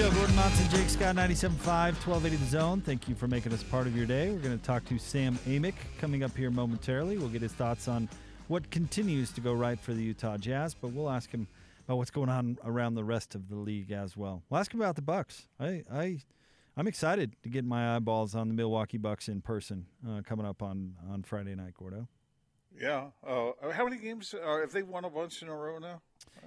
Show, Gordon Monson, Jake Scott, 97.5, 1280 The Zone. Thank you for making us part of your day. We're going to talk to Sam Amick coming up here momentarily. We'll get his thoughts on what continues to go right for the Utah Jazz, but we'll ask him about what's going on around the rest of the league as well. We'll ask him about the Bucks. I, I, I'm excited to get my eyeballs on the Milwaukee Bucks in person uh, coming up on, on Friday night, Gordo. Yeah. Uh, how many games are have they won a bunch in a row now?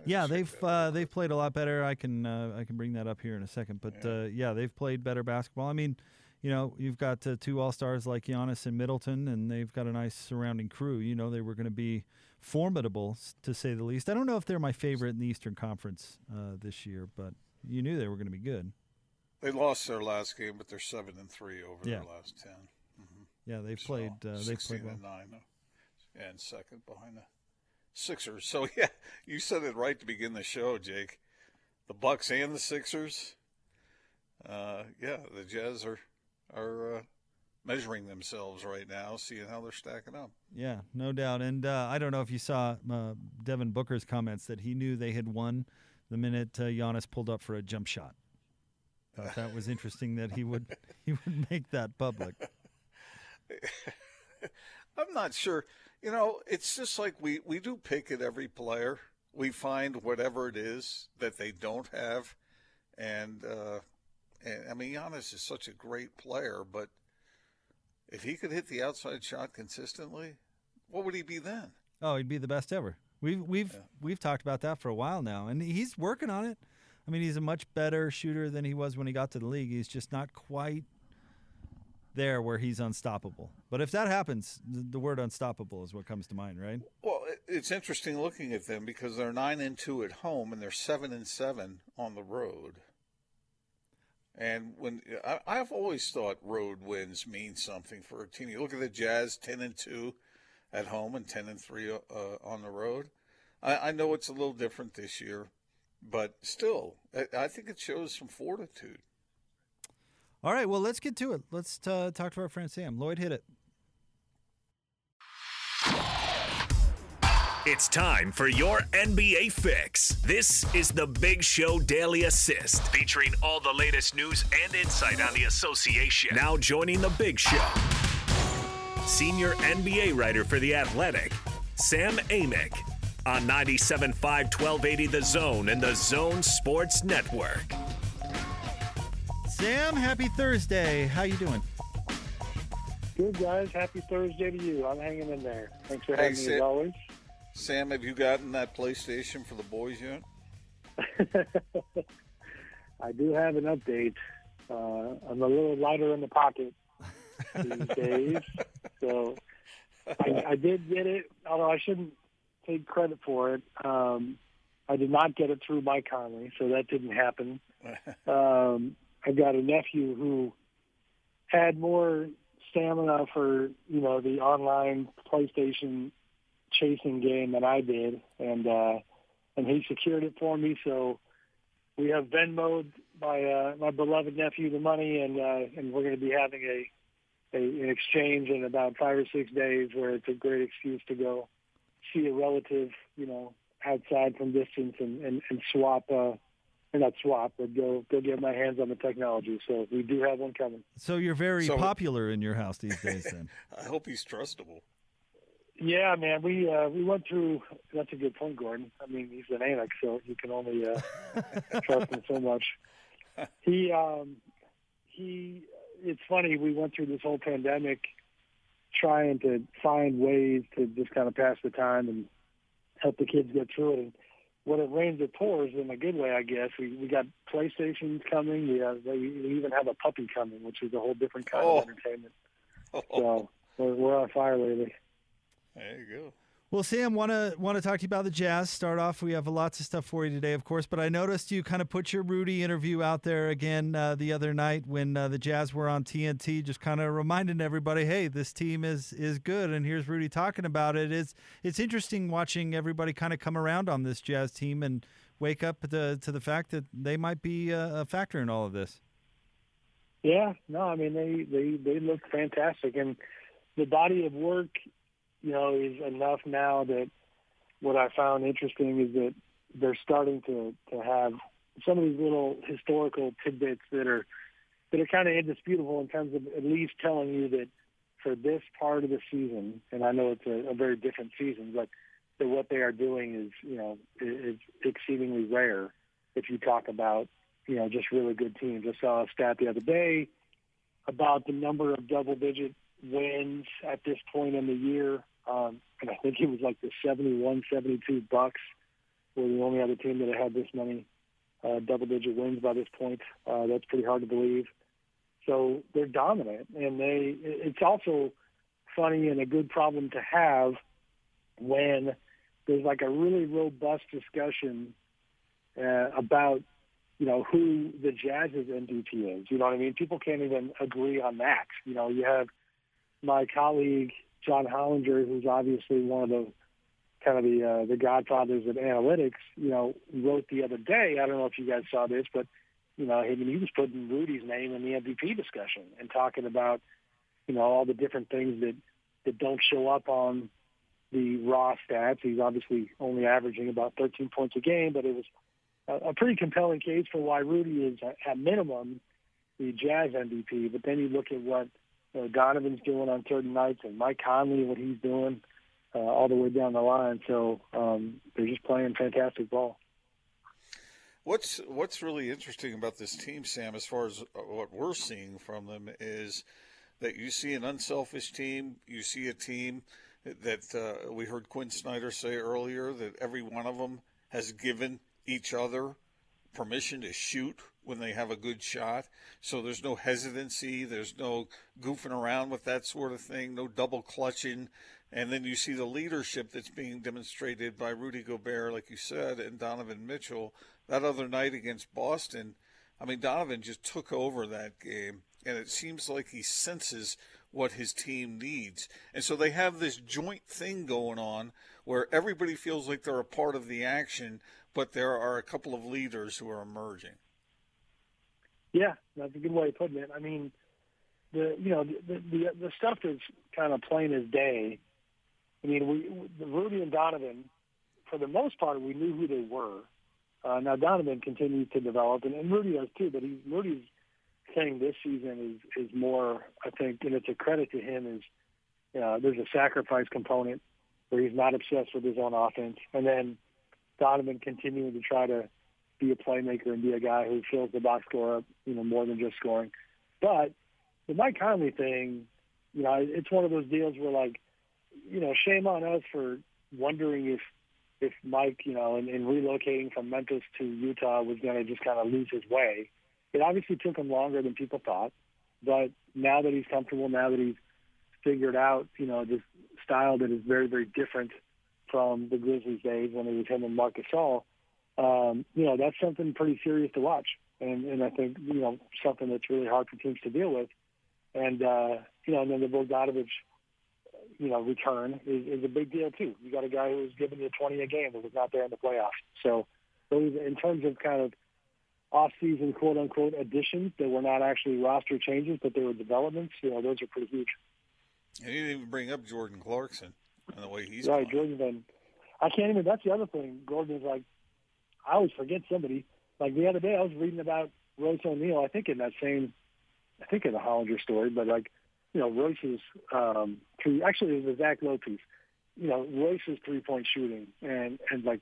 Yeah, they've uh, they've played a lot better. I can uh, I can bring that up here in a second, but yeah. Uh, yeah, they've played better basketball. I mean, you know, you've got uh, two All Stars like Giannis and Middleton, and they've got a nice surrounding crew. You know, they were going to be formidable to say the least. I don't know if they're my favorite in the Eastern Conference uh, this year, but you knew they were going to be good. They lost their last game, but they're seven and three over yeah. their last 10 mm-hmm. Yeah, they've played. Uh, they've played well. and nine, and second behind the Sixers. So yeah, you said it right to begin the show, Jake. The Bucks and the Sixers. Uh, yeah, the Jazz are are uh, measuring themselves right now, seeing how they're stacking up. Yeah, no doubt. And uh, I don't know if you saw uh, Devin Booker's comments that he knew they had won the minute uh, Giannis pulled up for a jump shot. that was interesting that he would he would make that public. I'm not sure. You know, it's just like we, we do pick at every player. We find whatever it is that they don't have. And, uh, and I mean, Giannis is such a great player, but if he could hit the outside shot consistently, what would he be then? Oh, he'd be the best ever. We've we've yeah. we've talked about that for a while now, and he's working on it. I mean, he's a much better shooter than he was when he got to the league. He's just not quite there where he's unstoppable. But if that happens, the word unstoppable is what comes to mind, right? Well, it's interesting looking at them because they're nine and two at home and they're seven and seven on the road. And when I, have always thought road wins mean something for a team. You look at the Jazz, ten and two at home and ten and three uh, on the road. I, I, know it's a little different this year, but still, I, I think it shows some fortitude. All right, well, let's get to it. Let's talk to our friend Sam. Lloyd, hit it. It's time for your NBA fix. This is the Big Show Daily Assist, featuring all the latest news and insight on the association. Now joining the Big Show, senior NBA writer for The Athletic, Sam Amick, on 97.5 1280 The Zone and the Zone Sports Network. Sam, happy Thursday. How you doing? Good, guys. Happy Thursday to you. I'm hanging in there. Thanks for having hey, me as always. Sam, have you gotten that PlayStation for the boys yet? I do have an update. Uh, I'm a little lighter in the pocket these days, so I, I, did get it. Although I shouldn't take credit for it, um, I did not get it through Mike Conley, so that didn't happen. Um, I've got a nephew who had more stamina for you know the online PlayStation chasing game than I did, and uh, and he secured it for me. So we have Venmoed my uh, my beloved nephew the money, and uh, and we're going to be having a, a an exchange in about five or six days, where it's a great excuse to go see a relative, you know, outside from distance and and, and swap. Uh, or not swap, but go go get my hands on the technology. So we do have one coming. So you're very so, popular in your house these days, then. I hope he's trustable. Yeah, man. We uh, we went through. That's a good point, Gordon. I mean, he's an Amick, so you can only uh, trust him so much. He um, he. It's funny. We went through this whole pandemic trying to find ways to just kind of pass the time and help the kids get through it. And when it rains, it pours in a good way, I guess. We we got PlayStations coming. We have we even have a puppy coming, which is a whole different kind oh. of entertainment. Oh. So we're, we're on fire lately. There you go. Well, Sam, want to want to talk to you about the Jazz. Start off, we have lots of stuff for you today, of course. But I noticed you kind of put your Rudy interview out there again uh, the other night when uh, the Jazz were on TNT, just kind of reminding everybody, hey, this team is is good, and here's Rudy talking about it. It's it's interesting watching everybody kind of come around on this Jazz team and wake up to to the fact that they might be a, a factor in all of this. Yeah, no, I mean they they they look fantastic, and the body of work you know, is enough now that what I found interesting is that they're starting to to have some of these little historical tidbits that are that are kind of indisputable in terms of at least telling you that for this part of the season, and I know it's a, a very different season, but that what they are doing is you know is exceedingly rare. If you talk about you know just really good teams, I saw a stat the other day about the number of double-digit wins at this point in the year um, and I think it was like the 71, 72 Bucks were the only other team that had this many uh, double-digit wins by this point. Uh, that's pretty hard to believe. So they're dominant, and they. It's also funny and a good problem to have when there's like a really robust discussion uh, about you know who the Jazz's MVP is. You know what I mean? People can't even agree on that. You know, you have my colleague John Hollinger, who's obviously one of the kind of the uh, the godfathers of analytics, you know, wrote the other day. I don't know if you guys saw this, but you know, I mean, he was putting Rudy's name in the MVP discussion and talking about you know all the different things that that don't show up on the raw stats. He's obviously only averaging about 13 points a game, but it was a, a pretty compelling case for why Rudy is at minimum the Jazz MVP. But then you look at what know, Donovan's doing on certain nights, and Mike Conley what he's doing uh, all the way down the line. So um, they're just playing fantastic ball. What's what's really interesting about this team, Sam, as far as uh, what we're seeing from them, is that you see an unselfish team. You see a team that uh, we heard Quinn Snyder say earlier that every one of them has given each other permission to shoot when they have a good shot. So there's no hesitancy, there's no goofing around with that sort of thing, no double clutching. And then you see the leadership that's being demonstrated by Rudy Gobert, like you said, and Donovan Mitchell. That other night against Boston, I mean, Donovan just took over that game, and it seems like he senses what his team needs. And so they have this joint thing going on where everybody feels like they're a part of the action, but there are a couple of leaders who are emerging. Yeah, that's a good way of putting it. I mean, the you know the the, the stuff that's kind of plain as day. I mean, we Rudy and Donovan, for the most part, we knew who they were. Uh, now Donovan continues to develop, and, and Rudy does too. But he, Rudy's thing this season is is more, I think, and it's a credit to him. Is uh, there's a sacrifice component where he's not obsessed with his own offense, and then Donovan continuing to try to be a playmaker and be a guy who fills the box score up, you know, more than just scoring. But the Mike Conley thing, you know, it's one of those deals where like, you know, shame on us for wondering if if Mike, you know, in, in relocating from Memphis to Utah was going to just kind of lose his way. It obviously took him longer than people thought, but now that he's comfortable, now that he's figured out, you know, this style that is very, very different from the Grizzlies days when it was him and Marc Gasol, um, you know, that's something pretty serious to watch. And, and I think, you know, something that's really hard for teams to deal with. And, uh, you know, and then the Bogdanovic, you know, return is, is a big deal too. You got a guy who was giving you 20 a game that was not there in the playoffs. So those, in terms of kind of off-season quote unquote additions that were not actually roster changes, but they were developments, you know, those are pretty huge. And you didn't even bring up Jordan Clarkson and the way he's right. Playing. Jordan, then I can't even. That's the other thing. Gordon is like I always forget somebody. Like the other day, I was reading about Royce O'Neale. I think in that same, I think in the Hollinger story, but like, you know, Royce's um, three. Actually, it was the Zach Lowe piece. You know, Royce's three point shooting and and like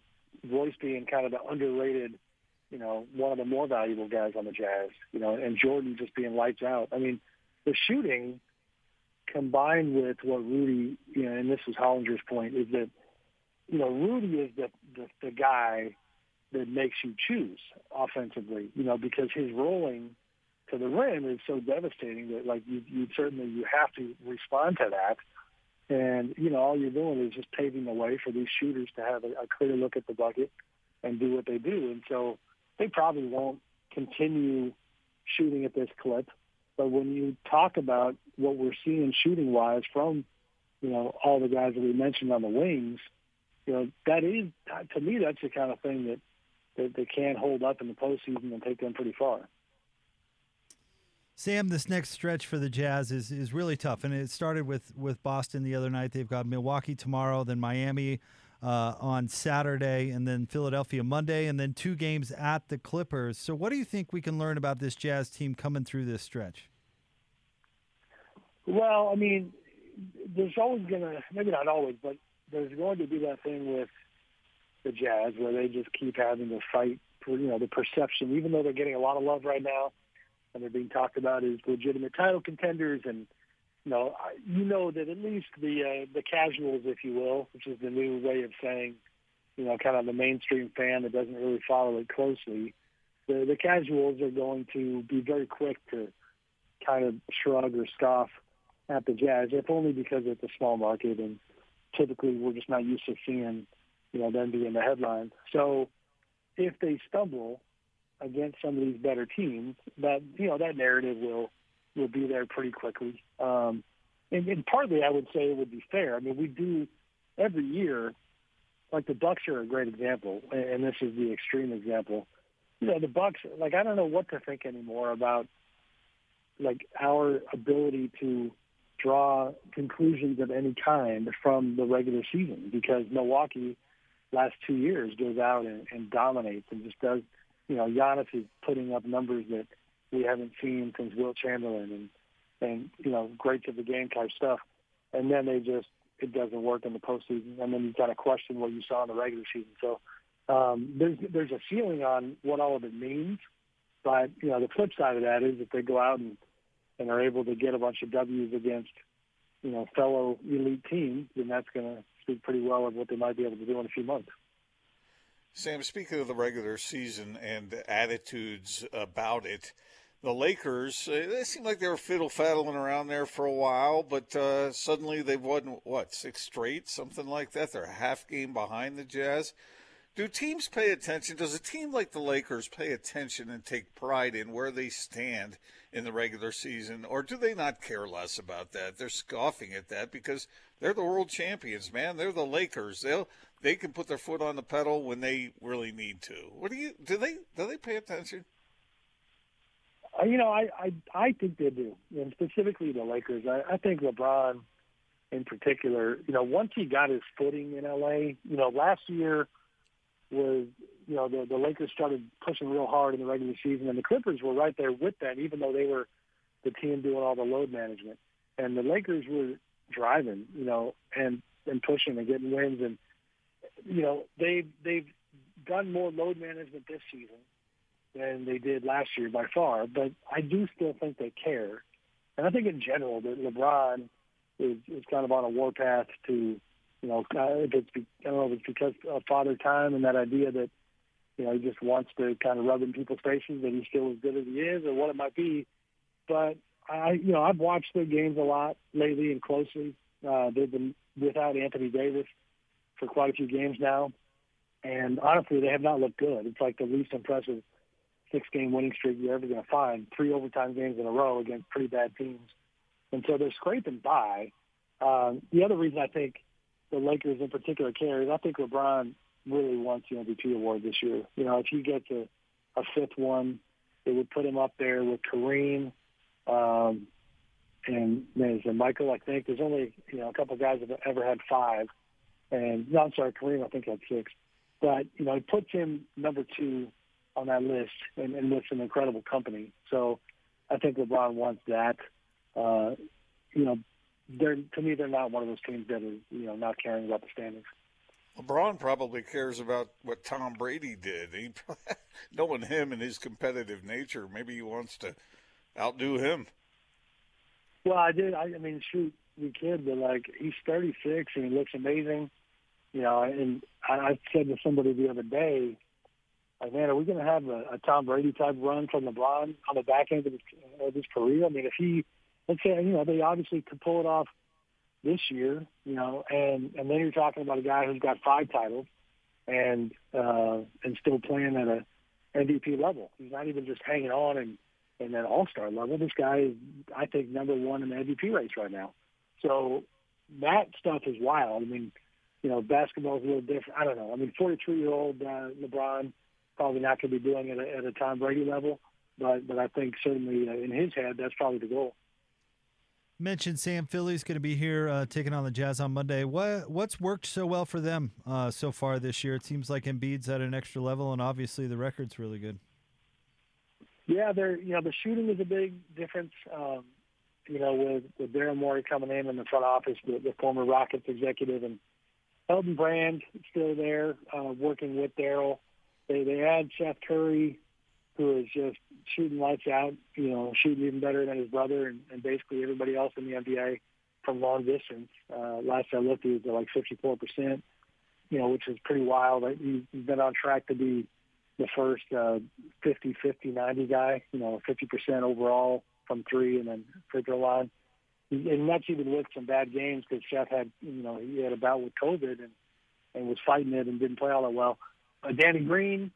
Royce being kind of the underrated, you know, one of the more valuable guys on the Jazz. You know, and Jordan just being lights out. I mean, the shooting combined with what Rudy, you know, and this is Hollinger's point, is that you know Rudy is the the, the guy that makes you choose offensively, you know, because his rolling to the rim is so devastating that like you you certainly you have to respond to that. And, you know, all you're doing is just paving the way for these shooters to have a, a clear look at the bucket and do what they do. And so they probably won't continue shooting at this clip. But when you talk about what we're seeing shooting wise from, you know, all the guys that we mentioned on the wings, you know, that is to me that's the kind of thing that that they can hold up in the postseason and take them pretty far. Sam, this next stretch for the Jazz is is really tough, and it started with with Boston the other night. They've got Milwaukee tomorrow, then Miami uh, on Saturday, and then Philadelphia Monday, and then two games at the Clippers. So, what do you think we can learn about this Jazz team coming through this stretch? Well, I mean, there's always going to, maybe not always, but there's going to be that thing with the Jazz where they just keep having to fight for, you know, the perception, even though they're getting a lot of love right now and they're being talked about as legitimate title contenders and you know, you know that at least the uh, the casuals, if you will, which is the new way of saying, you know, kind of the mainstream fan that doesn't really follow it closely, the the casuals are going to be very quick to kind of shrug or scoff at the Jazz, if only because it's a small market and typically we're just not used to seeing, you know, them be in the headlines. So if they stumble against some of these better teams, that you know that narrative will will be there pretty quickly. Um, and, and partly, I would say it would be fair. I mean, we do every year. Like the Bucks are a great example, and this is the extreme example. You know, the Bucks. Like I don't know what to think anymore about like our ability to draw conclusions of any kind from the regular season because Milwaukee last two years goes out and, and dominates and just does. You know, Giannis is putting up numbers that we haven't seen since Wilt Chamberlain and and you know greats of the game type stuff, and then they just it doesn't work in the postseason, and then you kind of question what you saw in the regular season. So um, there's there's a ceiling on what all of it means, but you know the flip side of that is if they go out and and are able to get a bunch of W's against you know fellow elite teams, then that's going to speak pretty well of what they might be able to do in a few months. Sam, speaking of the regular season and attitudes about it, the Lakers, uh, they seemed like they were fiddle faddling around there for a while, but uh, suddenly they've won, what, six straight, something like that? They're a half game behind the Jazz. Do teams pay attention? Does a team like the Lakers pay attention and take pride in where they stand in the regular season, or do they not care less about that? They're scoffing at that because they're the world champions, man. They're the Lakers. They'll they can put their foot on the pedal when they really need to. What do you do? They do they pay attention? Uh, you know, I, I I think they do, and specifically the Lakers. I, I think LeBron, in particular, you know, once he got his footing in LA, you know, last year was you know the the Lakers started pushing real hard in the regular season, and the Clippers were right there with them, even though they were the team doing all the load management, and the Lakers were driving, you know, and and pushing and getting wins, and you know they they've done more load management this season than they did last year by far. But I do still think they care, and I think in general that LeBron is is kind of on a warpath to, you know, if it's I don't know if it's because of father time and that idea that you know he just wants to kind of rub in people's faces that he's still as good as he is, or what it might be. But I, you know, I've watched their games a lot lately and closely. Uh, they've been without Anthony Davis for quite a few games now, and honestly, they have not looked good. It's like the least impressive six game winning streak you're ever going to find, three overtime games in a row against pretty bad teams. And so they're scraping by. Um, the other reason I think the Lakers in particular care is I think LeBron really wants the MVP award this year. You know, if he gets a, a fifth one, it would put him up there with Kareem um, and there's Michael. I think there's only you know a couple guys that have ever had five, and no, I'm sorry, Kareem I think had six. But you know, it puts him number two on that list and, and with some incredible company. So I think LeBron wants that. Uh, you know, they're to me they're not one of those teams that are you know not caring about the standings. LeBron probably cares about what Tom Brady did. He, knowing him and his competitive nature, maybe he wants to outdo him. Well, I did. I, I mean, shoot, we kid, but like he's 36 and he looks amazing. You know, and I, I said to somebody the other day, like, man, are we going to have a, a Tom Brady type run from LeBron on the back end of his, of his career? I mean, if he, let's you know, they obviously could pull it off this year, you know, and and then you're talking about a guy who's got five titles and uh, and still playing at a MVP level. He's not even just hanging on and in that All Star level. This guy is, I think, number one in the MVP race right now. So that stuff is wild. I mean, you know, basketball is a little different. I don't know. I mean, 43 year old uh, LeBron probably not going to be doing it at, at a Tom Brady level, but but I think certainly uh, in his head that's probably the goal. Mentioned Sam Philly's going to be here uh, taking on the Jazz on Monday. What what's worked so well for them uh, so far this year? It seems like Embiid's at an extra level, and obviously the record's really good. Yeah, they're you know the shooting is a big difference. Um, you know, with with Daryl Morey coming in in the front office, the, the former Rockets executive, and Elton Brand still there uh, working with Daryl. They they add Seth Curry, who is just shooting lights out. You know, shooting even better than his brother and, and basically everybody else in the NBA from long distance. Uh, last I looked, he was at like 54 percent. You know, which is pretty wild. He's been on track to be the first uh, 50, 50, 90 guy. You know, 50 percent overall from three and then free throw line. And that's even with some bad games because Seth had, you know, he had a bout with COVID and and was fighting it and didn't play all that well. Uh, Danny Green,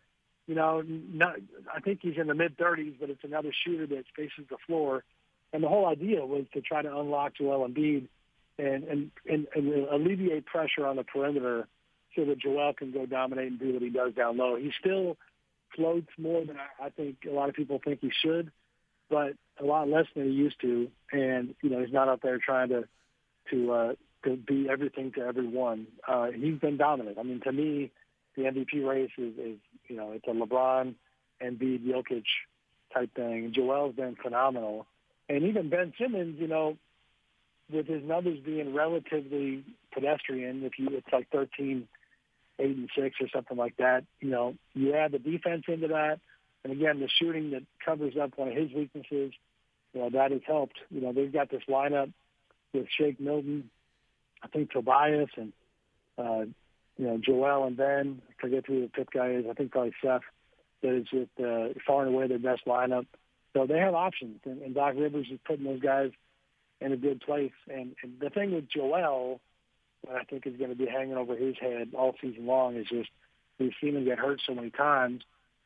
you know, not, I think he's in the mid 30s, but it's another shooter that faces the floor. And the whole idea was to try to unlock Joel Embiid and, and, and, and alleviate pressure on the perimeter so that Joel can go dominate and do what he does down low. He still floats more than I, I think a lot of people think he should, but a lot less than he used to. And, you know, he's not out there trying to, to, uh, to be everything to everyone. Uh, he's been dominant. I mean, to me, the MVP race is, is you know, it's a LeBron, Embiid, Jokic type thing. Joel's been phenomenal. And even Ben Simmons, you know, with his numbers being relatively pedestrian, if you it's like 13, 8 and 6 or something like that, you know, you add the defense into that. And again, the shooting that covers up one of his weaknesses, you know, that has helped. You know, they've got this lineup with Shake Milton, I think Tobias and uh, you know, Joel and Ben. I forget who the fifth guy is. I think probably Seth. That is just uh, far and away their best lineup. So they have options, and, and Doc Rivers is putting those guys in a good place. And, and the thing with Joel, that I think is going to be hanging over his head all season long, is just we've seen him get hurt so many times.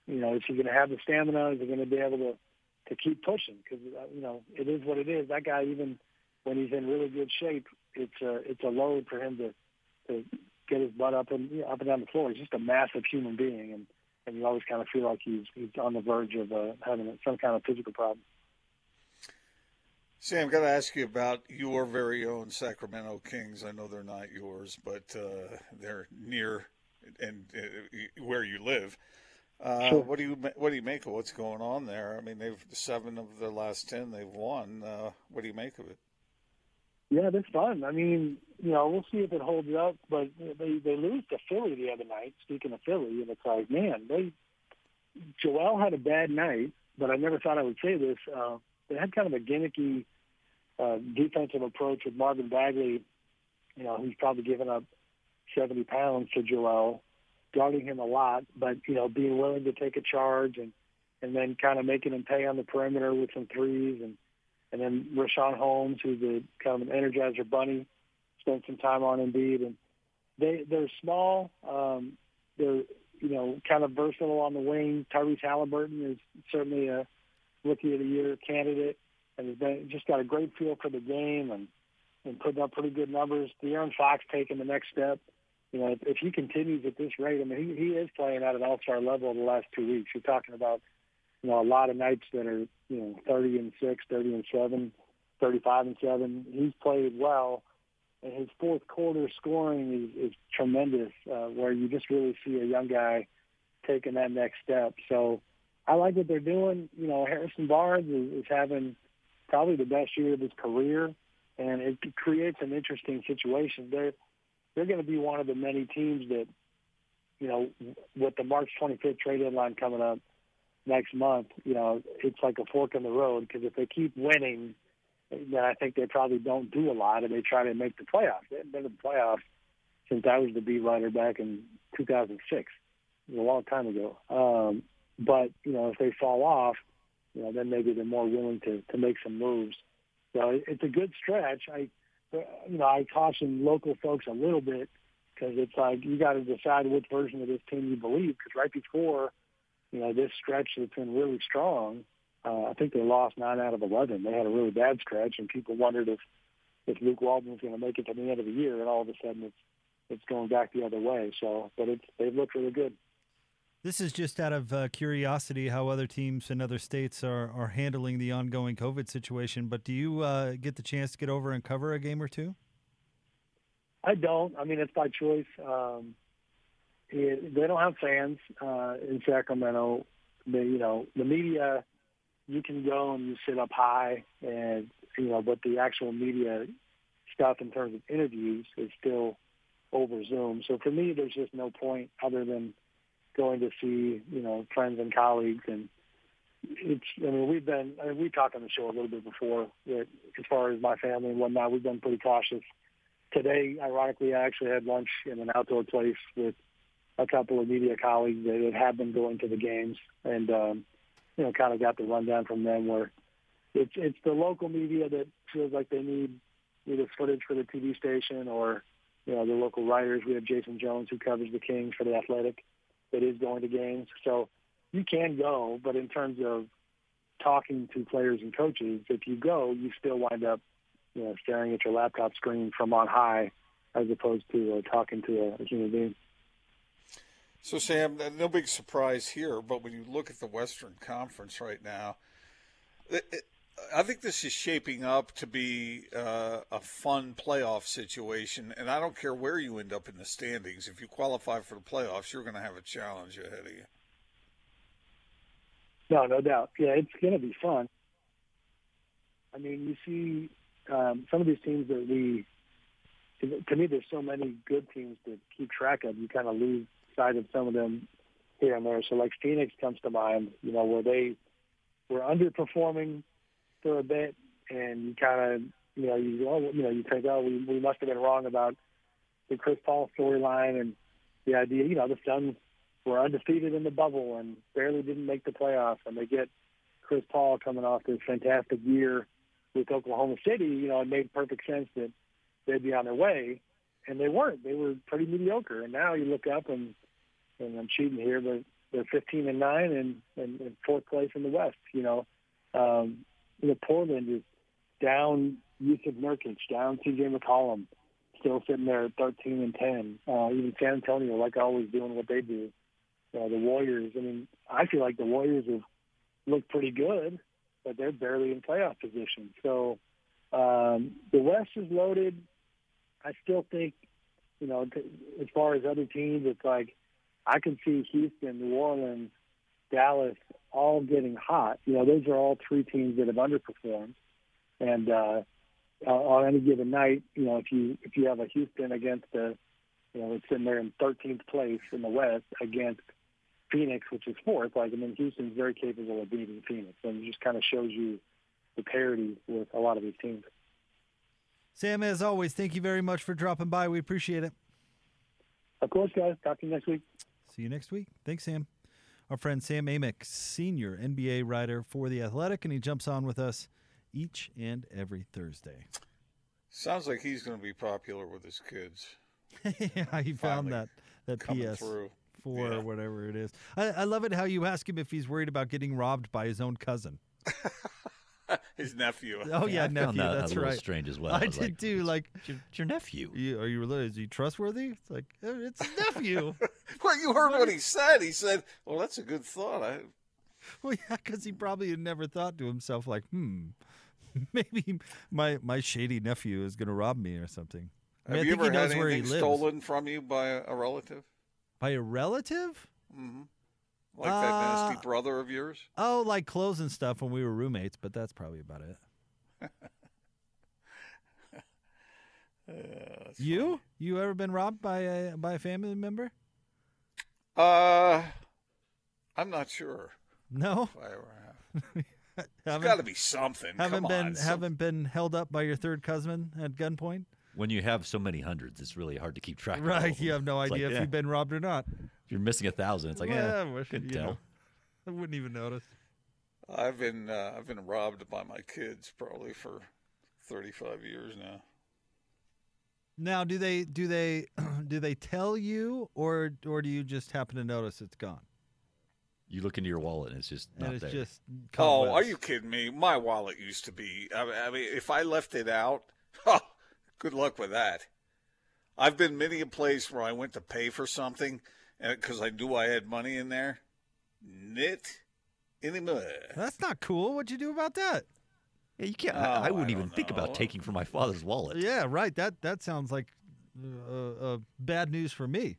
You know, is he going to have the stamina? Is he going to be able to to keep pushing? Because uh, you know, it is what it is. That guy, even when he's in really good shape, it's a it's a load for him to to get his butt up and you know, up and down the floor. He's just a massive human being, and and you always kind of feel like he's he's on the verge of uh, having some kind of physical problem. Sam, got to ask you about your very own Sacramento Kings. I know they're not yours, but uh, they're near and uh, where you live. Uh, sure. What do you what do you make of what's going on there? I mean, they've seven of the last ten they've won. Uh, what do you make of it? Yeah, that's fun. I mean, you know, we'll see if it holds up. But they they lose to Philly the other night. Speaking of Philly, and it's like, man, they Joel had a bad night, but I never thought I would say this. Uh, they had kind of a gimmicky uh, defensive approach with Marvin Bagley. You know, he's probably given up 70 pounds to Joel, guarding him a lot, but you know, being willing to take a charge and and then kind of making him pay on the perimeter with some threes and and then Richaun Holmes, who's a kind of an energizer bunny, spent some time on Embiid, and they they're small. Um, they're you know kind of versatile on the wing. Tyrese Halliburton is certainly a rookie of the year candidate, and has been just got a great feel for the game and and putting up pretty good numbers. De'Aaron Fox taking the next step. You know, if, if he continues at this rate, I mean, he, he is playing at an all-star level the last two weeks. You're talking about you know, a lot of nights that are, you know, 30 and 6, 30 and 7, 35 and 7. He's played well. And his fourth quarter scoring is, is tremendous, uh, where you just really see a young guy taking that next step. So I like what they're doing. You know, Harrison Barnes is, is having probably the best year of his career, and it creates an interesting situation. They're they're going to be one of the many teams that, you know, with the March 25th trade deadline coming up, next month, you know, it's like a fork in the road because if they keep winning, then I think they probably don't do a lot and they try to make the playoffs. They haven't been in the playoffs since I was the beat writer back in 2006. A long time ago. Um, but, you know, if they fall off, you know, then maybe they're more willing to, to make some moves. So it's a good stretch. I, you know, I caution local folks a little bit because it's like you got to decide which version of this team you believe. Because right before, you know, this stretch that's been really strong, uh, I think they lost nine out of eleven. They had a really bad stretch, and people wondered if if Luke Walton was going to make it to the end of the year, and all of a sudden it's it's going back the other way. So, but it's they've looked really good. This is just out of uh, curiosity how other teams in other states are, are handling the ongoing COVID situation. But do you uh, get the chance to get over and cover a game or two? I don't. I mean, it's by choice. Um, it, they don't have fans uh, in Sacramento. The, you know, the media, you can go and you sit up high, and you know, but the actual media stuff in terms of interviews is still over Zoom. So for me, there's just no point other than going to see you know friends and colleagues and it's I mean we've been I mean we talked on the show a little bit before that as far as my family and whatnot we've been pretty cautious today, ironically, I actually had lunch in an outdoor place with a couple of media colleagues that have been going to the games, and um, you know, kind of got the rundown from them where it's it's the local media that feels like they need either footage for the TV station or you know the local writers. We have Jason Jones who covers the Kings for the Athletic that is going to games, so you can go, but in terms of talking to players and coaches, if you go, you still wind up you know, staring at your laptop screen from on high as opposed to uh, talking to a, a human being. So, Sam, no big surprise here, but when you look at the Western Conference right now, it, it, I think this is shaping up to be uh, a fun playoff situation. And I don't care where you end up in the standings. If you qualify for the playoffs, you're going to have a challenge ahead of you. No, no doubt. Yeah, it's going to be fun. I mean, you see um, some of these teams that we, to me, there's so many good teams to keep track of. You kind of lose sight of some of them here and there. So like Phoenix comes to mind, you know, where they were underperforming for a bit, and you kind of, you know, you oh, you know, you think, oh, we we must have been wrong about the Chris Paul storyline and the idea, you know, the Suns were undefeated in the bubble and barely didn't make the playoffs, and they get Chris Paul coming off this fantastic year with Oklahoma City, you know, it made perfect sense that they'd be on their way, and they weren't. They were pretty mediocre. And now you look up and and I'm cheating here, but they're 15 and nine and, and, and fourth place in the West. You know, um, you know Portland is down Jusuf Nurkic, down C.J. McCollum, still sitting there at 13 and 10. Uh, even San Antonio, like always, doing what they do. Uh, the Warriors. I mean, I feel like the Warriors have looked pretty good but they're barely in playoff position. So um, the West is loaded. I still think, you know, as far as other teams, it's like I can see Houston, New Orleans, Dallas all getting hot. You know, those are all three teams that have underperformed. And uh, on any given night, you know, if you if you have a Houston against a, you know, it's sitting there in 13th place in the West against Phoenix, which is fourth, like I mean, Houston's very capable of beating Phoenix, and it just kind of shows you the parity with a lot of these teams. Sam, as always, thank you very much for dropping by. We appreciate it. Of course, guys. Talk to you next week. See you next week. Thanks, Sam. Our friend Sam Amick, senior NBA writer for The Athletic, and he jumps on with us each and every Thursday. Sounds like he's going to be popular with his kids. yeah, he found that that PS. Through for yeah. whatever it is. I, I love it how you ask him if he's worried about getting robbed by his own cousin. his nephew. Oh yeah, yeah nephew. That that's right. Strange as well. I, I did like, too. Like it's your, it's your nephew. You, are you related? is he trustworthy? It's like uh, it's his nephew. well, you heard what he said. He said, "Well, that's a good thought." I... Well, yeah, because he probably had never thought to himself like, "Hmm, maybe my my shady nephew is going to rob me or something." I mean, Have I you ever had anything stolen from you by a relative? By a relative? Mm-hmm. Like uh, that nasty uh, brother of yours? Oh, like clothes and stuff when we were roommates, but that's probably about it. uh, you? Funny. You ever been robbed by a by a family member? Uh, I'm not sure. No, if I ever have. There's got to be something. Haven't Come been on, haven't been held up by your third cousin at gunpoint when you have so many hundreds, it's really hard to keep track. Of. Right, you have no it's idea like, if yeah. you've been robbed or not. If you're missing a thousand, it's like, well, yeah, I wish, could tell. Know, I wouldn't even notice. I've been uh, I've been robbed by my kids probably for 35 years now. Now, do they do they do they tell you, or or do you just happen to notice it's gone? You look into your wallet and it's just not and it's there. just Oh, are you kidding me? My wallet used to be. I mean, I mean, if I left it out, oh, good luck with that. I've been many a place where I went to pay for something, and because I knew I had money in there, knit anymore. That's not cool. What'd you do about that? yeah, you can't. Oh, I, I I wouldn't even don't think about taking from my father's wallet. Yeah, right. That that sounds like uh, uh, bad news for me.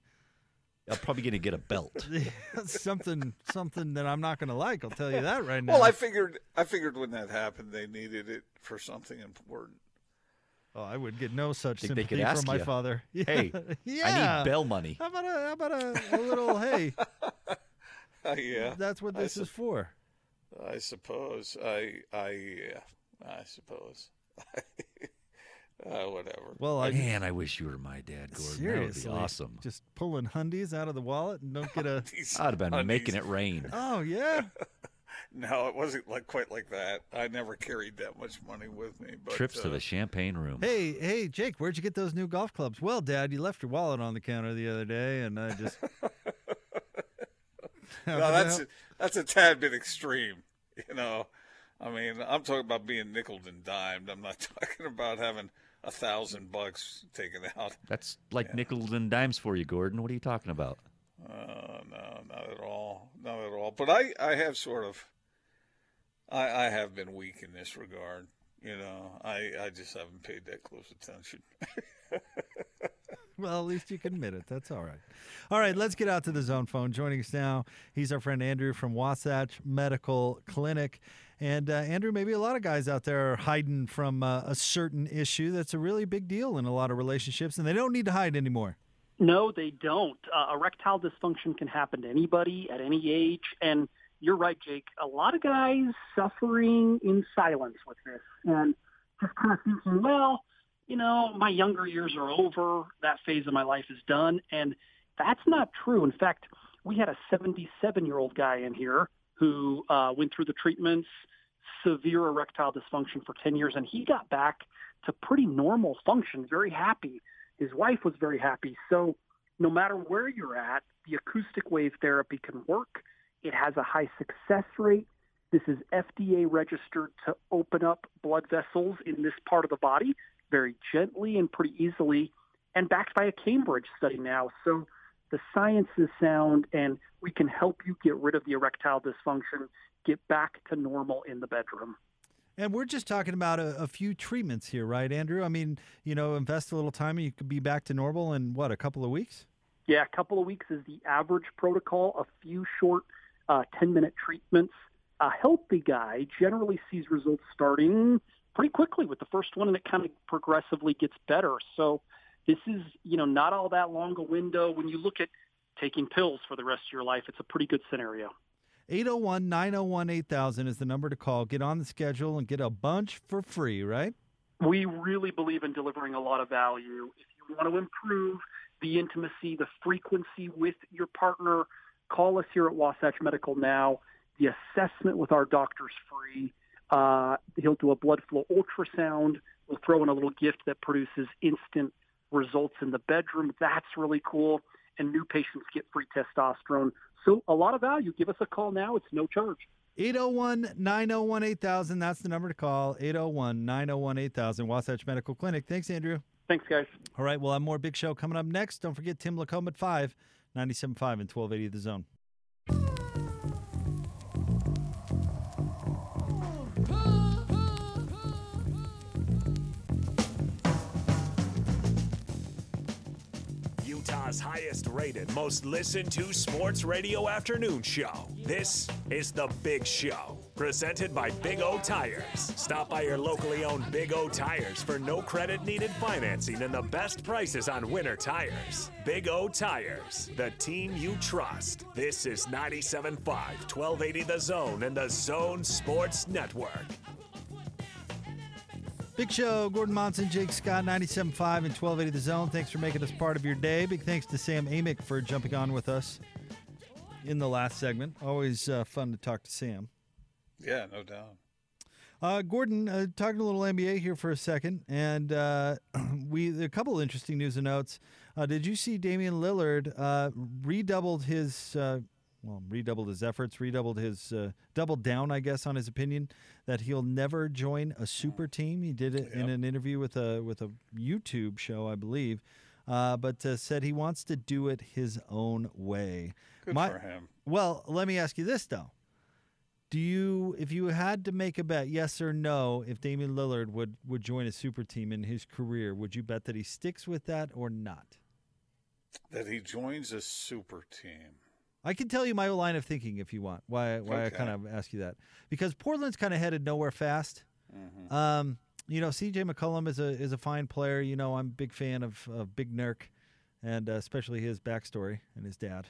I'm probably going to get a belt. something something that I'm not going to like. I'll tell you that right now. Well, I figured. I figured when that happened, they needed it for something important. Oh, I would get no such Think they could sympathy ask from my you, father. Yeah. Hey, yeah. I need bail money. How about a how about a, a little hey? Uh, yeah, That's what I this is for. I suppose. I. I. Yeah, I suppose. uh, whatever. Well, I Man, I wish you were my dad, Gordon. seriously That would be awesome. Just pulling hundies out of the wallet and don't get a. These I'd have been undies- making it rain. oh yeah. No, it wasn't like quite like that. I never carried that much money with me. But, Trips to uh, the champagne room. Hey, hey, Jake, where'd you get those new golf clubs? Well, Dad, you left your wallet on the counter the other day, and I just. No, that's a, that's a tad bit extreme. You know, I mean, I'm talking about being nickled and dimed. I'm not talking about having a thousand bucks taken out. That's like nickels and dimes for you, Gordon. What are you talking about? Uh, no, not at all, not at all. But I, I have sort of, I, I have been weak in this regard. You know, I, I just haven't paid that close attention. Well, at least you can admit it. That's all right. All right, let's get out to the zone phone. Joining us now, he's our friend Andrew from Wasatch Medical Clinic. And uh, Andrew, maybe a lot of guys out there are hiding from uh, a certain issue that's a really big deal in a lot of relationships, and they don't need to hide anymore. No, they don't. Uh, erectile dysfunction can happen to anybody at any age. And you're right, Jake. A lot of guys suffering in silence with this and just kind of thinking, well, you know, my younger years are over. That phase of my life is done. And that's not true. In fact, we had a 77 year old guy in here who uh, went through the treatments, severe erectile dysfunction for 10 years, and he got back to pretty normal function, very happy. His wife was very happy. So no matter where you're at, the acoustic wave therapy can work. It has a high success rate. This is FDA registered to open up blood vessels in this part of the body very gently and pretty easily, and backed by a Cambridge study now. So the science is sound, and we can help you get rid of the erectile dysfunction, get back to normal in the bedroom. And we're just talking about a, a few treatments here, right, Andrew? I mean, you know, invest a little time and you could be back to normal in what, a couple of weeks? Yeah, a couple of weeks is the average protocol. A few short uh, 10-minute treatments. A healthy guy generally sees results starting pretty quickly with the first one, and it kind of progressively gets better. So this is, you know, not all that long a window. When you look at taking pills for the rest of your life, it's a pretty good scenario. 801 901 8000 is the number to call. Get on the schedule and get a bunch for free, right? We really believe in delivering a lot of value. If you want to improve the intimacy, the frequency with your partner, call us here at Wasatch Medical now. The assessment with our doctor's free. Uh, he'll do a blood flow ultrasound. We'll throw in a little gift that produces instant results in the bedroom. That's really cool. And new patients get free testosterone. So a lot of value. Give us a call now. It's no charge. 801 901 8000. That's the number to call. 801 901 8000. Wasatch Medical Clinic. Thanks, Andrew. Thanks, guys. All right, we'll have more Big Show coming up next. Don't forget Tim Lacombe at 5, 97.5 and 1280 The Zone. Utah's highest rated, most listened to sports radio afternoon show. This is The Big Show, presented by Big O Tires. Stop by your locally owned Big O Tires for no credit needed financing and the best prices on winter tires. Big O Tires, the team you trust. This is 97.5, 1280 The Zone and the Zone Sports Network. Big Show, Gordon Monson, Jake Scott, 97.5 and 1280 The Zone. Thanks for making us part of your day. Big thanks to Sam Amick for jumping on with us in the last segment. Always uh, fun to talk to Sam. Yeah, no doubt. Uh, Gordon, uh, talking a little NBA here for a second, and uh, we a couple of interesting news and notes. Uh, did you see Damian Lillard uh, redoubled his uh, well, redoubled his efforts, redoubled his uh, doubled down, I guess, on his opinion that he'll never join a super mm. team. He did it Yep. in an interview with a with a YouTube show, I believe, uh, but uh, said he wants to do it his own way. Good My- for him. Well, let me ask you this though. Do you if you had to make a bet, yes or no, if Damian Lillard would would join a super team in his career, would you bet that he sticks with that or not? That he joins a super team. I can tell you my line of thinking if you want. Why why I kind of ask you that. Because Portland's kind of headed nowhere fast. Mhm. Um, you know, C.J. McCollum is a is a fine player. You know, I'm a big fan of, of Big Nurk, and uh, especially his backstory and his dad,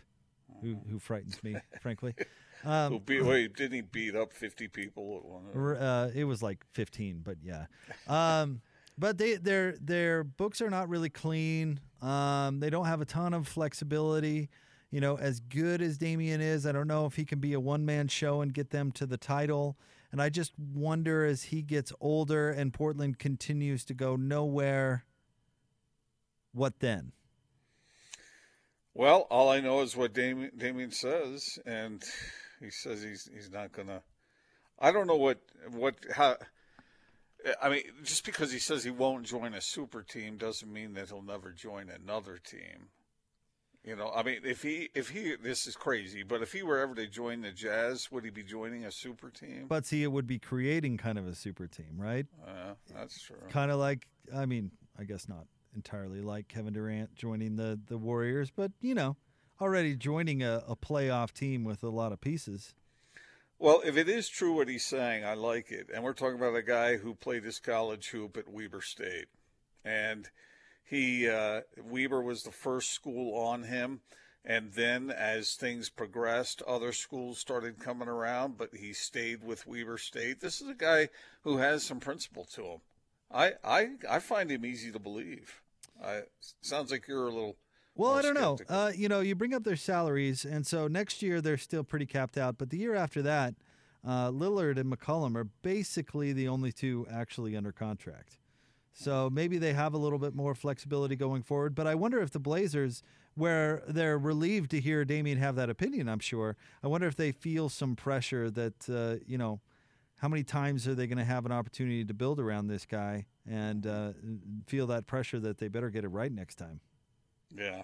who who frightens me, frankly. Um, Who beat, wait, didn't he beat up 50 people at one? Uh, it was like 15, but yeah. Um, but they their their books are not really clean. Um, they don't have a ton of flexibility. You know, as good as Damian is, I don't know if he can be a one man show and get them to the title. And I just wonder as he gets older and Portland continues to go nowhere, what then? Well, all I know is what Damian, Damian says, and he says he's he's not gonna. I don't know what what how. I mean, just because he says he won't join a super team doesn't mean that he'll never join another team. You know, I mean, if he if he this is crazy, but if he were ever to join the Jazz, would he be joining a super team? But see, it would be creating kind of a super team, right? uh, that's true. kind of like I mean, I guess not entirely like Kevin Durant joining the the Warriors, but you know, already joining a, a playoff team with a lot of pieces. Well, if it is true what he's saying, I like it. And we're talking about a guy who played his college hoop at Weber State, and he uh, Weber was the first school on him. And then, as things progressed, other schools started coming around, but he stayed with Weber State. This is a guy who has some principle to him. I I, I find him easy to believe. I, sounds like you're a little. Well, I don't know. Uh, you know, you bring up their salaries, and so next year they're still pretty capped out. But the year after that, uh, Lillard and McCollum are basically the only two actually under contract. So maybe they have a little bit more flexibility going forward. But I wonder if the Blazers, where they're relieved to hear Damian have that opinion, I'm sure, I wonder if they feel some pressure that, uh, you know, how many times are they going to have an opportunity to build around this guy and uh, feel that pressure that they better get it right next time? Yeah,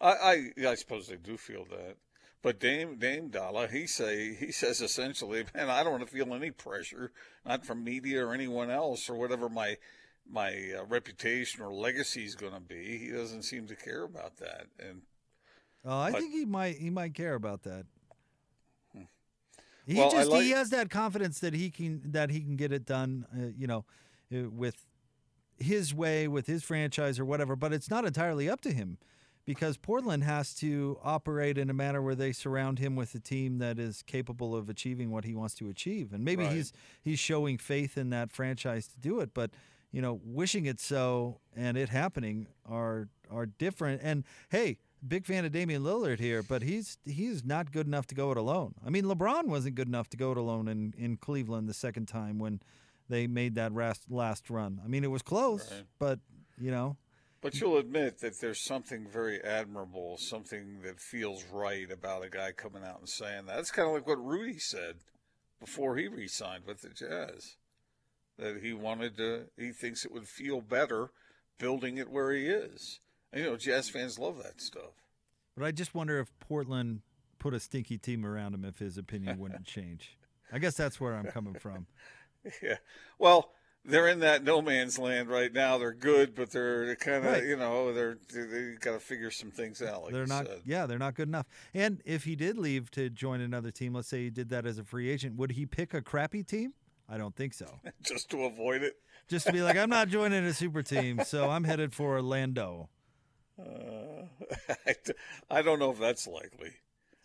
I, I I suppose they do feel that. But Dame Dame Dolla, he say he says essentially, man, I don't want to feel any pressure, not from media or anyone else or whatever my my uh, reputation or legacy is going to be. He doesn't seem to care about that. And Oh, I But- think he might he might care about that. He Hmm. Well, just like- he has that confidence that he can that he can get it done, uh, you know, uh, with his way with his franchise or whatever, but it's not entirely up to him because Portland has to operate in a manner where they surround him with a team that is capable of achieving what he wants to achieve. And maybe Right. he's he's showing faith in that franchise to do it, but you know, wishing it so and it happening are are different. And hey, big fan of Damian Lillard here, but he's he's not good enough to go it alone. I mean, LeBron wasn't good enough to go it alone in in Cleveland the second time when they made that last last run. I mean, it was close, Right. but you know, but you'll admit that there's something very admirable, something that feels right about a guy coming out and saying that. It's kind of like what Rudy said before he re-signed with the Jazz. That he wanted to, he thinks it would feel better building it where he is. And, you know, Jazz fans love that stuff. but I just wonder if Portland put a stinky team around him if his opinion wouldn't change. I guess that's where I'm coming from. Yeah. Well, they're in that no man's land right now. They're good, but they're kind of, Right. you know, they're they got to figure some things out. Like they're not said. yeah, they're not good enough. And if he did leave to join another team, let's say he did that as a free agent, would he pick a crappy team? I don't think so. just to avoid it. Just to be like, I'm not joining a super team, so I'm headed for Orlando. Uh, I, don't know if that's likely.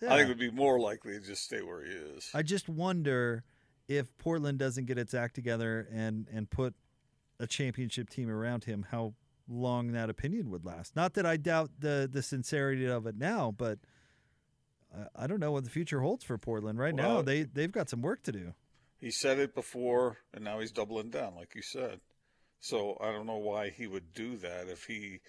I think it would be more likely to just stay where he is. I just wonder if Portland doesn't get its act together and and put a championship team around him, how long that opinion would last. Not that I doubt the the sincerity of it now, but I, I don't know what the future holds for Portland right now. They they've got some work to do. He said it before, and now he's doubling down, like you said. So I don't know why he would do that if he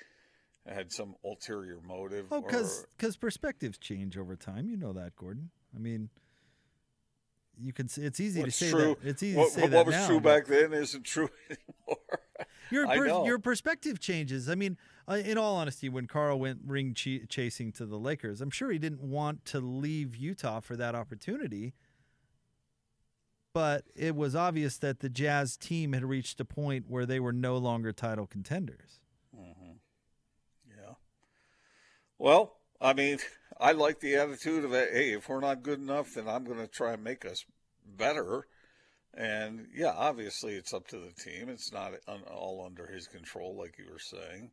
had some ulterior motive. Oh, because because perspectives change over time. You know that, Gordon. I mean, you can. say It's easy to say true, that. It's easy what, to say what that was now, true back then isn't true anymore. Your I per- know. your perspective changes. I mean, uh, in all honesty, when Karl went ring ch- chasing to the Lakers, I'm sure he didn't want to leave Utah for that opportunity. But it was obvious that the Jazz team had reached a point where they were no longer title contenders. Mm-hmm. Yeah. Well, I mean, I like the attitude of, hey, if we're not good enough, then I'm going to try and make us better. And yeah, obviously it's up to the team. It's not all under his control, like you were saying.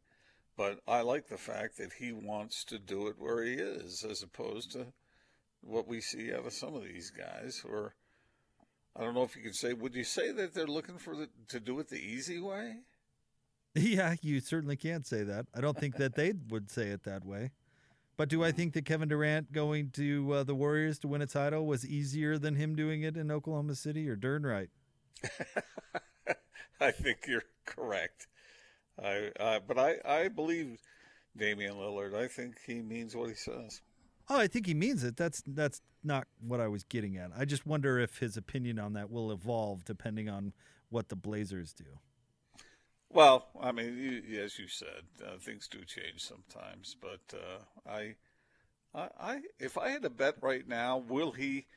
But I like the fact that he wants to do it where he is, as opposed to what we see out of some of these guys. Or I don't know if you could say, would you say that they're looking for the, to do it the easy way? Yeah, you certainly can't say that. I don't think that they would say it that way. But do I think that Kevin Durant going to uh, the Warriors to win a title was easier than him doing it in Oklahoma City? Or darn right. I think you're correct. I, I but I, I believe Damian Lillard. I think he means what he says. Oh, I think he means it. That's that's not what I was getting at. I just wonder if his opinion on that will evolve depending on what the Blazers do. Well, I mean, you, as you said, uh, things do change sometimes. But uh, I, I, I, if I had to bet right now, will he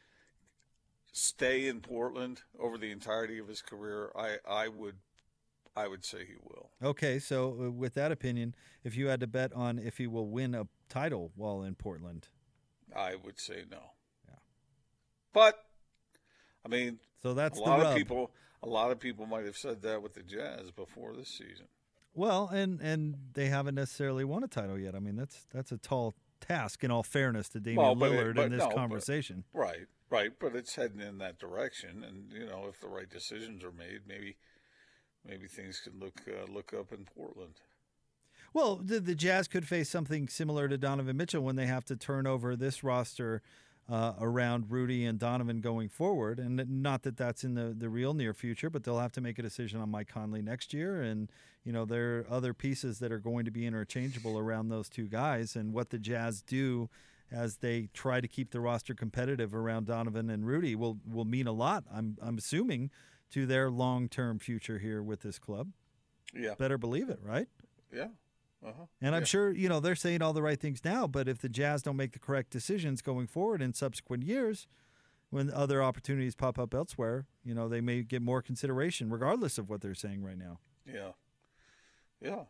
stay in Portland over the entirety of his career? I, I would, I would say he will. Okay, so uh, with that opinion, if you had to bet on if he will win a title while in Portland, I would say no. Yeah. But, I mean, so that's a lot rub. of people a lot of people might have said that with the Jazz before this season. Well, and and they haven't necessarily won a title yet. I mean, that's that's a tall task. In all fairness to Damian Well, but Lillard but in this no, but- conversation. Right, right, but it's heading in that direction, and you know if the right decisions are made, maybe maybe things could look uh, look up in Portland. Well, the, the Jazz could face something similar to Donovan Mitchell when they have to turn over this roster uh, around Rudy and Donovan going forward. And not that that's in the, the real near future, but they'll have to make a decision on Mike Conley next year. And, you know, there are other pieces that are going to be interchangeable around those two guys. And what the Jazz do as they try to keep the roster competitive around Donovan and Rudy will, will mean a lot, I'm, I'm assuming, to their long term future here with this club. Yeah, Better believe it, right? yeah, uh-huh. And I'm Yeah. sure, you know, they're saying all the right things now, but if the Jazz don't make the correct decisions going forward in subsequent years, when other opportunities pop up elsewhere, you know, they may get more consideration regardless of what they're saying right now. yeah, yeah.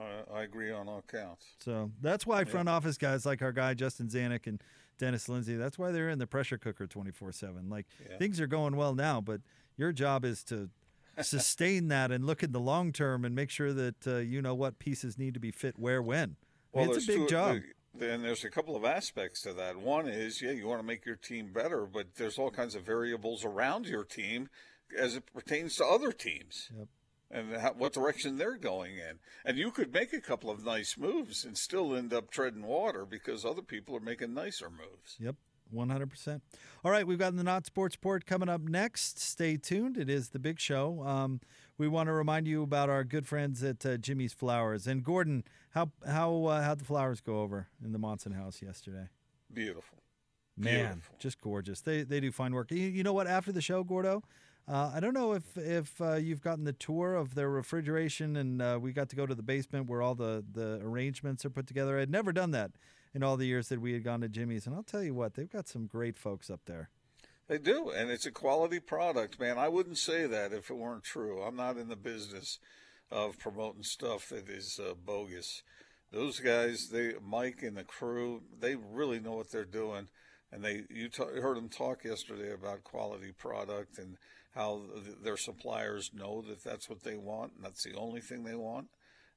I, I agree on all counts. So that's why front office guys like our guy Justin Zanik and Dennis Lindsay, that's why they're in the pressure cooker 24/7. Like Yeah. things are going well now, but your job is to sustain that and look in the long term and make sure that uh, you know what pieces need to be fit where when. I mean, it's a big two- job. Then there's a couple of aspects to that. One is, yeah, you want to make your team better, but there's all kinds of variables around your team as it pertains to other teams. Yep. And how, what direction they're going in. And you could make a couple of nice moves and still end up treading water because other people are making nicer moves. Yep, 100%. All right, we've got the Not Sports Report coming up next. Stay tuned. It is the big show. Um, we want to remind you about our good friends at uh, Jimmy's Flowers. And Gordon, how how uh, how'd the flowers go over in the Monson house yesterday? Beautiful. Man, Beautiful. just gorgeous. They they do fine work. You, you know what? After the show, Gordo, uh, I don't know if if uh, you've gotten the tour of their refrigeration, and uh, we got to go to the basement where all the the arrangements are put together. I'd never done that in all the years that we had gone to Jimmy's, and I'll tell you what, they've got some great folks up there. They do, and it's a quality product, man. I wouldn't say that if it weren't true. I'm not in the business of promoting stuff that is uh, bogus. Those guys, they Mike and the crew, they really know what they're doing, and they you ta- heard them talk yesterday about quality product and how th- their suppliers know that that's what they want, and that's the only thing they want.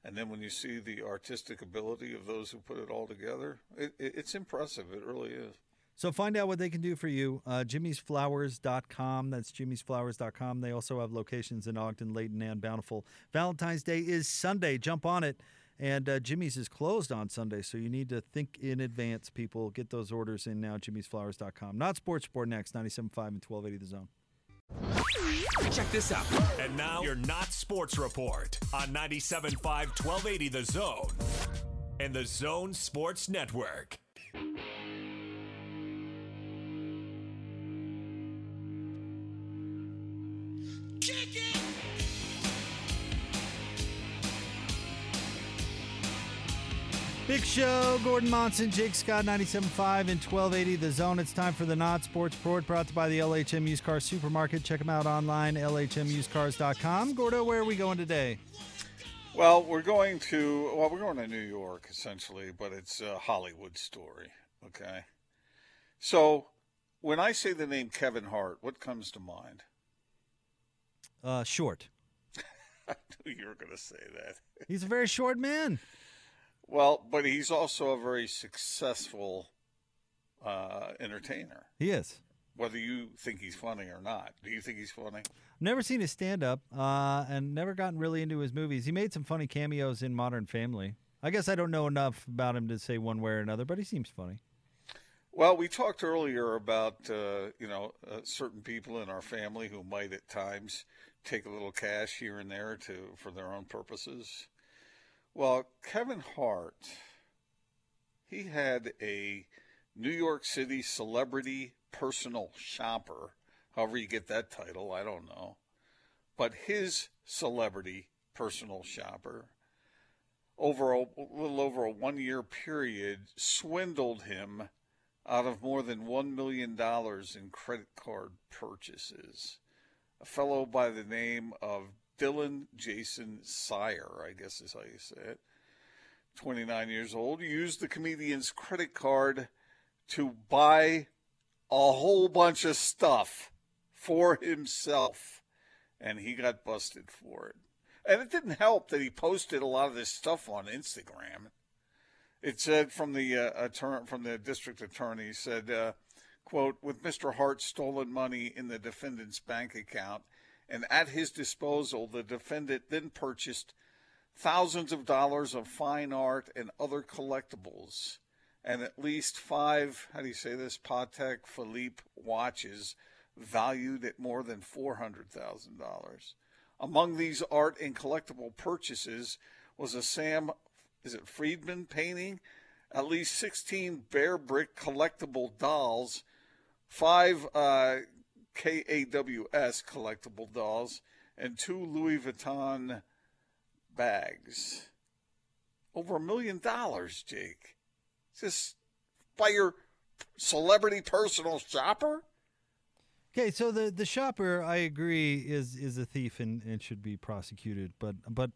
And then when you see the artistic ability of those who put it all together, it, it, it's impressive. It really is. So find out what they can do for you. Uh, jimmysflowers.com. That's jimmysflowers.com. They also have locations in Ogden, Layton, and Bountiful. Valentine's Day is Sunday. Jump on it. And uh, Jimmy's is closed on Sunday, so you need to think in advance, people. Get those orders in now, jimmysflowers.com. Not Sports Sport next, 97.5 and 1280 The Zone. Check this out. And now your Not Sports Report on 97.5 1280 The Zone and the Zone Sports Network. Big Show, Gordon Monson, Jake Scott, 97.5 and 1280 The Zone. It's time for the Not Sports Report brought to you by the LHM Used Car Supermarket. Check them out online, lhmusedcars.com. Gordo, where are we going today? Well, we're going to well, we're going to New York essentially, but it's a Hollywood story. Okay, so when I say the name Kevin Hart, what comes to mind? Uh, short. I knew you were going to say that. He's a very short man. Well, but he's also a very successful uh, entertainer. He is. Whether you think he's funny or not, do you think he's funny? Never seen his stand up uh, and never gotten really into his movies. He made some funny cameos in Modern Family. I guess I don't know enough about him to say one way or another, but he seems funny. Well, we talked earlier about uh, you know uh, certain people in our family who might at times take a little cash here and there to for their own purposes. Well, Kevin Hart, he had a New York City celebrity personal shopper, however you get that title, I don't know. But his celebrity personal shopper, over a, a little over a one year period, swindled him out of more than $1 million in credit card purchases. A fellow by the name of Dylan Jason Syer, I guess is how you say it, 29 years old, used the comedian's credit card to buy a whole bunch of stuff for himself. And he got busted for it. And it didn't help that he posted a lot of this stuff on Instagram. It said from the uh, attorney, from the district attorney said, uh, "quote With Mr. Hart's stolen money in the defendant's bank account, and at his disposal, the defendant then purchased thousands of dollars of fine art and other collectibles, and at least five, how do you say this, Patek Philippe watches valued at more than $400,000. Among these art and collectible purchases was a Sam, is it Friedman painting, at least 16 Bearbrick collectible dolls, five uh, KAWS collectible dolls, and two Louis Vuitton bags. Over a million dollars, Jake. Just by your celebrity personal shopper? Okay, so the the shopper, I agree, is is a thief and, and should be prosecuted. But but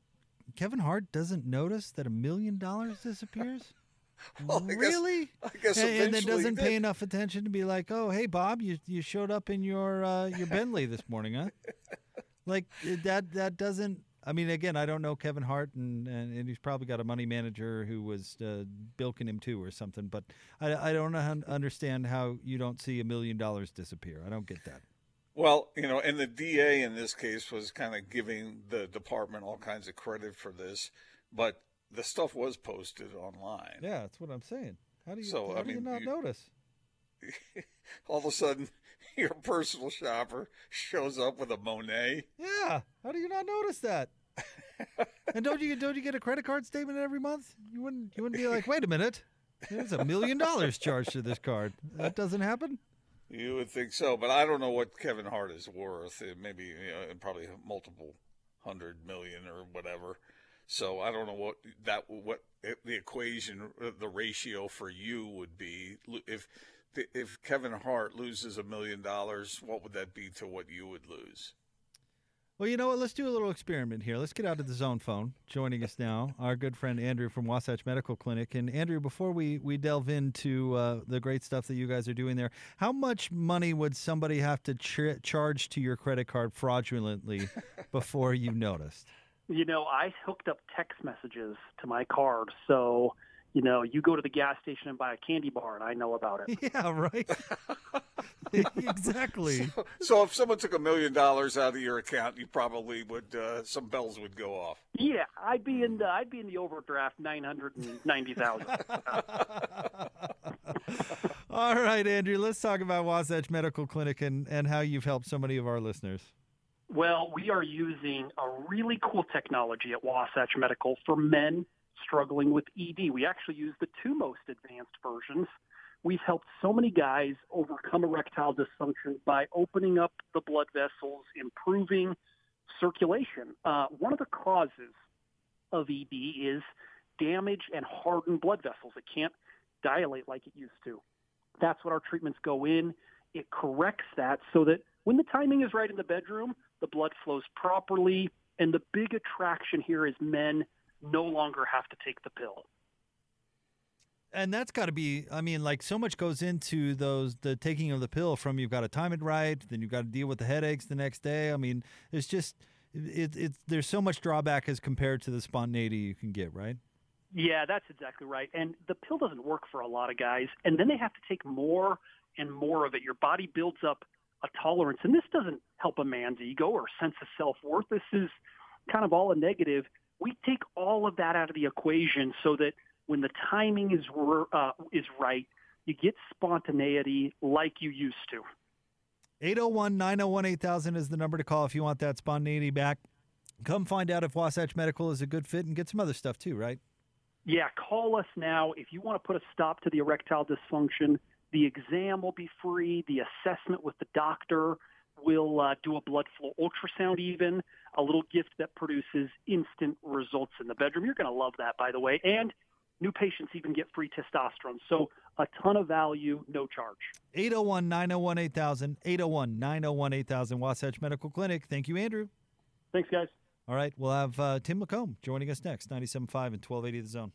Kevin Hart doesn't notice that a million dollars disappears. Well, I guess- really? I guess and, and then doesn't pay enough attention to be like, oh, hey Bob, you you showed up in your uh, your Bentley this morning, huh? like eh, that that doesn't. I mean, again, I don't know Kevin Hart, and, and, and he's probably got a money manager who was uh, bilking him too or something. But I, I don't understand how you don't see a million dollars disappear. I don't get that. Well, you know, and the DA in this case was kind of giving the department all kinds of credit for this, but the stuff was posted online. Yeah, that's what I'm saying. How do you So, how I do you mean, not you- notice? All of a sudden, your personal shopper shows up with a Monet. Yeah, how do you not notice that? and don't you don't you get a credit card statement every month? You wouldn't you wouldn't be like, wait a minute, there's a million dollars charged to this card. That doesn't happen. You would think so, but I don't know what Kevin Hart is worth. Maybe you know, probably multiple hundred million or whatever. So I don't know what that what the equation, the ratio for you would be if if Kevin Hart loses a million dollars. What would that be to what you would lose? Well, you know what? Let's do a little experiment here. Let's get out of the zone phone. Joining us now, our good friend Andrew from Wasatch Medical Clinic. And Andrew, before we, we delve into uh, the great stuff that you guys are doing there, how much money would somebody have to ch- charge to your credit card fraudulently before you noticed? You know, I hooked up text messages to my card, so you know, you go to the gas station and buy a candy bar, and I know about it. Yeah, right. exactly. So if someone took a million dollars out of your account, you probably would uh, some bells would go off. Yeah, I'd be in the I'd be in the overdraft nine hundred and ninety thousand. All All right, Andrew, let's talk about Wasatch Medical Clinic and, and how you've helped so many of our listeners. Well, we are using a really cool technology at Wasatch Medical for men struggling with ED. We actually use the two most advanced versions. We've helped so many guys overcome erectile dysfunction by opening up the blood vessels, improving circulation. Uh, one of the causes of ED is damage and hardened blood vessels. It can't dilate like it used to. That's what our treatments go in. It corrects that so that when the timing is right in the bedroom, the blood flows properly. And the big attraction here is men no longer have to take the pill. And that's got to be, I mean, like so much goes into those, the taking of the pill from you've got to time it right, then you've got to deal with the headaches the next day. I mean, it's just, it, it's, there's so much drawback as compared to the spontaneity you can get, right? Yeah, that's exactly right. And the pill doesn't work for a lot of guys. And then they have to take more and more of it. Your body builds up a tolerance. And this doesn't help a man's ego or sense of self worth. This is kind of all a negative. We take all of that out of the equation so that when the timing is uh, is right, you get spontaneity like you used to. 801 901 8000 is the number to call if you want that spontaneity back. Come find out if Wasatch Medical is a good fit and get some other stuff too, right? Yeah, call us now if you want to put a stop to the erectile dysfunction. The exam will be free. The assessment with the doctor will uh, do a blood flow ultrasound, even a little gift that produces instant results in the bedroom. You're going to love that, by the way. And new patients even get free testosterone. So a ton of value, no charge. 801 901 8000. 801 901 8000. Wasatch Medical Clinic. Thank you, Andrew. Thanks, guys. All right, we'll have uh, Tim McComb joining us next, 97.5 and 1280 The Zone.